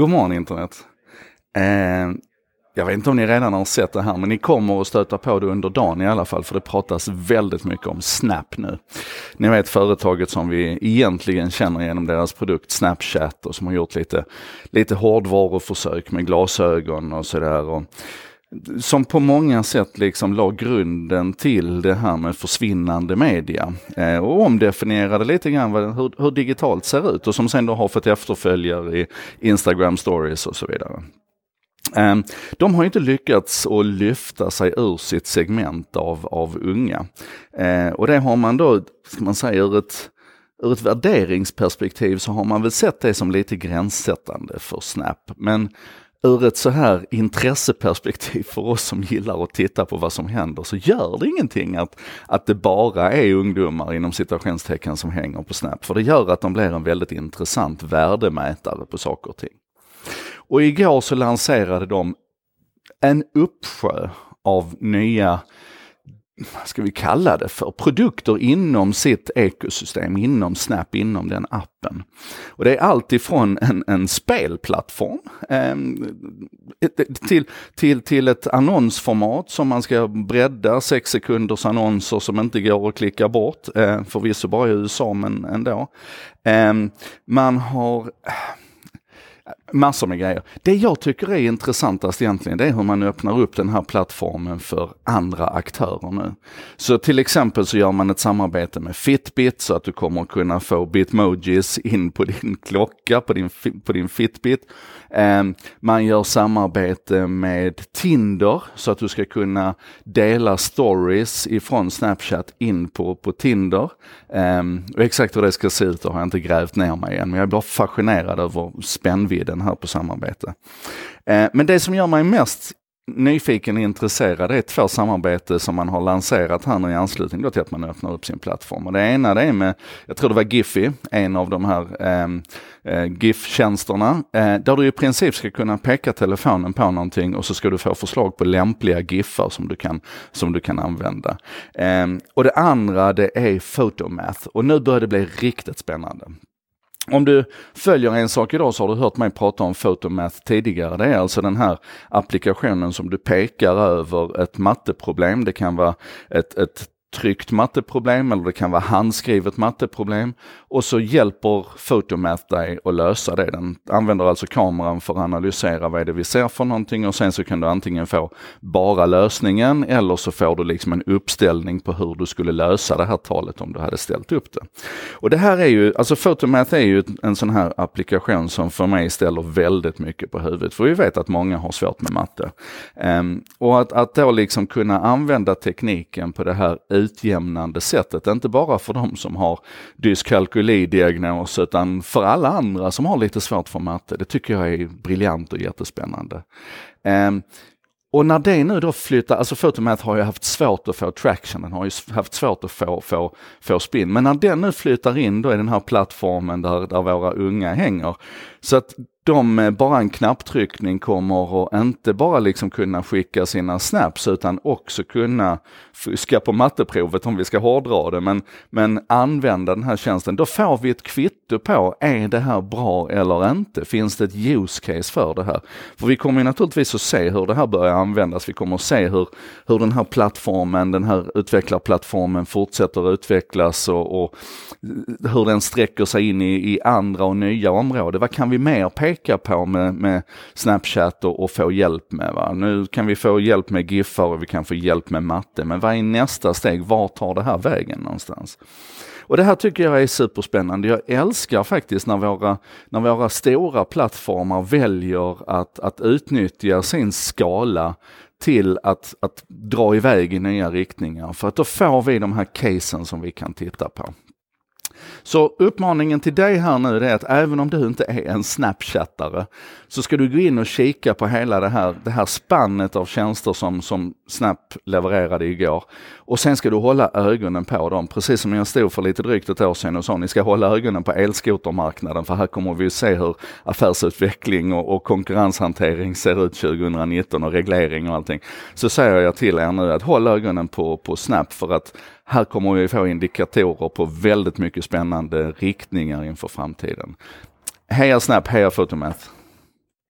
God morgon internet. Eh, jag vet inte om ni redan har sett det här, men ni kommer att stöta på det under dagen i alla fall, för det pratas väldigt mycket om Snap nu. Ni vet företaget som vi egentligen känner genom deras produkt Snapchat och som har gjort lite, lite hårdvaruförsök med glasögon och sådär som på många sätt liksom la grunden till det här med försvinnande media. Eh, och omdefinierade lite grann vad, hur, hur, digitalt ser ut och som sen då har fått efterföljare i Instagram stories och så vidare. Eh, de har inte lyckats att lyfta sig ur sitt segment av, av unga. Eh, och det har man då, ska man säga, ur ett ur ett värderingsperspektiv så har man väl sett det som lite gränssättande för Snap. Men ur ett så här intresseperspektiv för oss som gillar att titta på vad som händer så gör det ingenting att, att det bara är ungdomar inom citationstecken som hänger på Snap. För det gör att de blir en väldigt intressant värdemätare på saker och ting. Och igår så lanserade de en uppsjö av nya vad ska vi kalla det för, produkter inom sitt ekosystem, inom Snap, inom den appen. Och det är allt ifrån en, en spelplattform eh, till, till, till ett annonsformat som man ska bredda, sex sekunders annonser som inte går att klicka bort, eh, förvisso bara i USA men ändå. Eh, man har Massor med grejer. Det jag tycker är intressantast egentligen, det är hur man öppnar upp den här plattformen för andra aktörer nu. Så till exempel så gör man ett samarbete med Fitbit så att du kommer att kunna få Bitmojis in på din klocka, på din, på din Fitbit. Ehm, man gör samarbete med Tinder så att du ska kunna dela stories ifrån Snapchat in på, på Tinder. Ehm, och exakt hur det ska se ut har jag inte grävt ner mig än, men jag blir fascinerad över spännvidden här på samarbete. Eh, men det som gör mig mest nyfiken och intresserad är två samarbete som man har lanserat här nu i anslutning till att man öppnar upp sin plattform. Och det ena det är med, jag tror det var Giphy, en av de här ehm, eh, GIF-tjänsterna, eh, där du i princip ska kunna peka telefonen på någonting och så ska du få förslag på lämpliga GIFar som du kan, som du kan använda. Eh, och det andra det är Photomath och nu börjar det bli riktigt spännande. Om du följer en sak idag så har du hört mig prata om Photomath tidigare. Det är alltså den här applikationen som du pekar över ett matteproblem. Det kan vara ett, ett tryckt matteproblem eller det kan vara handskrivet matteproblem. Och så hjälper Photomath dig att lösa det. Den använder alltså kameran för att analysera vad är det vi ser för någonting och sen så kan du antingen få bara lösningen eller så får du liksom en uppställning på hur du skulle lösa det här talet om du hade ställt upp det. Och det här är ju, alltså Photomath är ju en sån här applikation som för mig ställer väldigt mycket på huvudet. För vi vet att många har svårt med matte. Um, och att, att då liksom kunna använda tekniken på det här utjämnande sättet. Inte bara för de som har dyskalkylidiagnos utan för alla andra som har lite svårt för matte. Det tycker jag är briljant och jättespännande. Um, och när det nu då flyttar, alltså Photomath har ju haft svårt att få traction, den har ju haft svårt att få, få, få spin. Men när den nu flyttar in då i den här plattformen där, där våra unga hänger, så att de med bara en knapptryckning kommer att inte bara liksom kunna skicka sina snaps utan också kunna fuska på matteprovet om vi ska hårdra det, men, men använda den här tjänsten. Då får vi ett kvitto på, är det här bra eller inte? Finns det ett use case för det här? För vi kommer naturligtvis att se hur det här börjar användas. Vi kommer att se hur, hur den här plattformen, den här utvecklarplattformen fortsätter utvecklas och, och hur den sträcker sig in i, i andra och nya områden. Vad kan vi mer peka på med, med Snapchat och, och, få hjälp med? Va? Nu kan vi få hjälp med giffar och vi kan få hjälp med matte, men vad är nästa steg? Var tar det här vägen någonstans? Och det här tycker jag är superspännande. Jag älskar faktiskt när våra, när våra stora plattformar väljer att, att utnyttja sin skala till att, att dra iväg i nya riktningar. För att då får vi de här casen som vi kan titta på. Så uppmaningen till dig här nu är att även om du inte är en snapchattare så ska du gå in och kika på hela det här, det här spannet av tjänster som, som Snap levererade igår. Och sen ska du hålla ögonen på dem, precis som jag stod för lite drygt ett år sedan och sa ni ska hålla ögonen på elskotermarknaden för här kommer vi att se hur affärsutveckling och, och konkurrenshantering ser ut 2019 och reglering och allting. Så säger jag till er nu att håll ögonen på, på Snap för att här kommer vi få indikatorer på väldigt mycket spännande riktningar inför framtiden. Heja Snap, heja Photomath!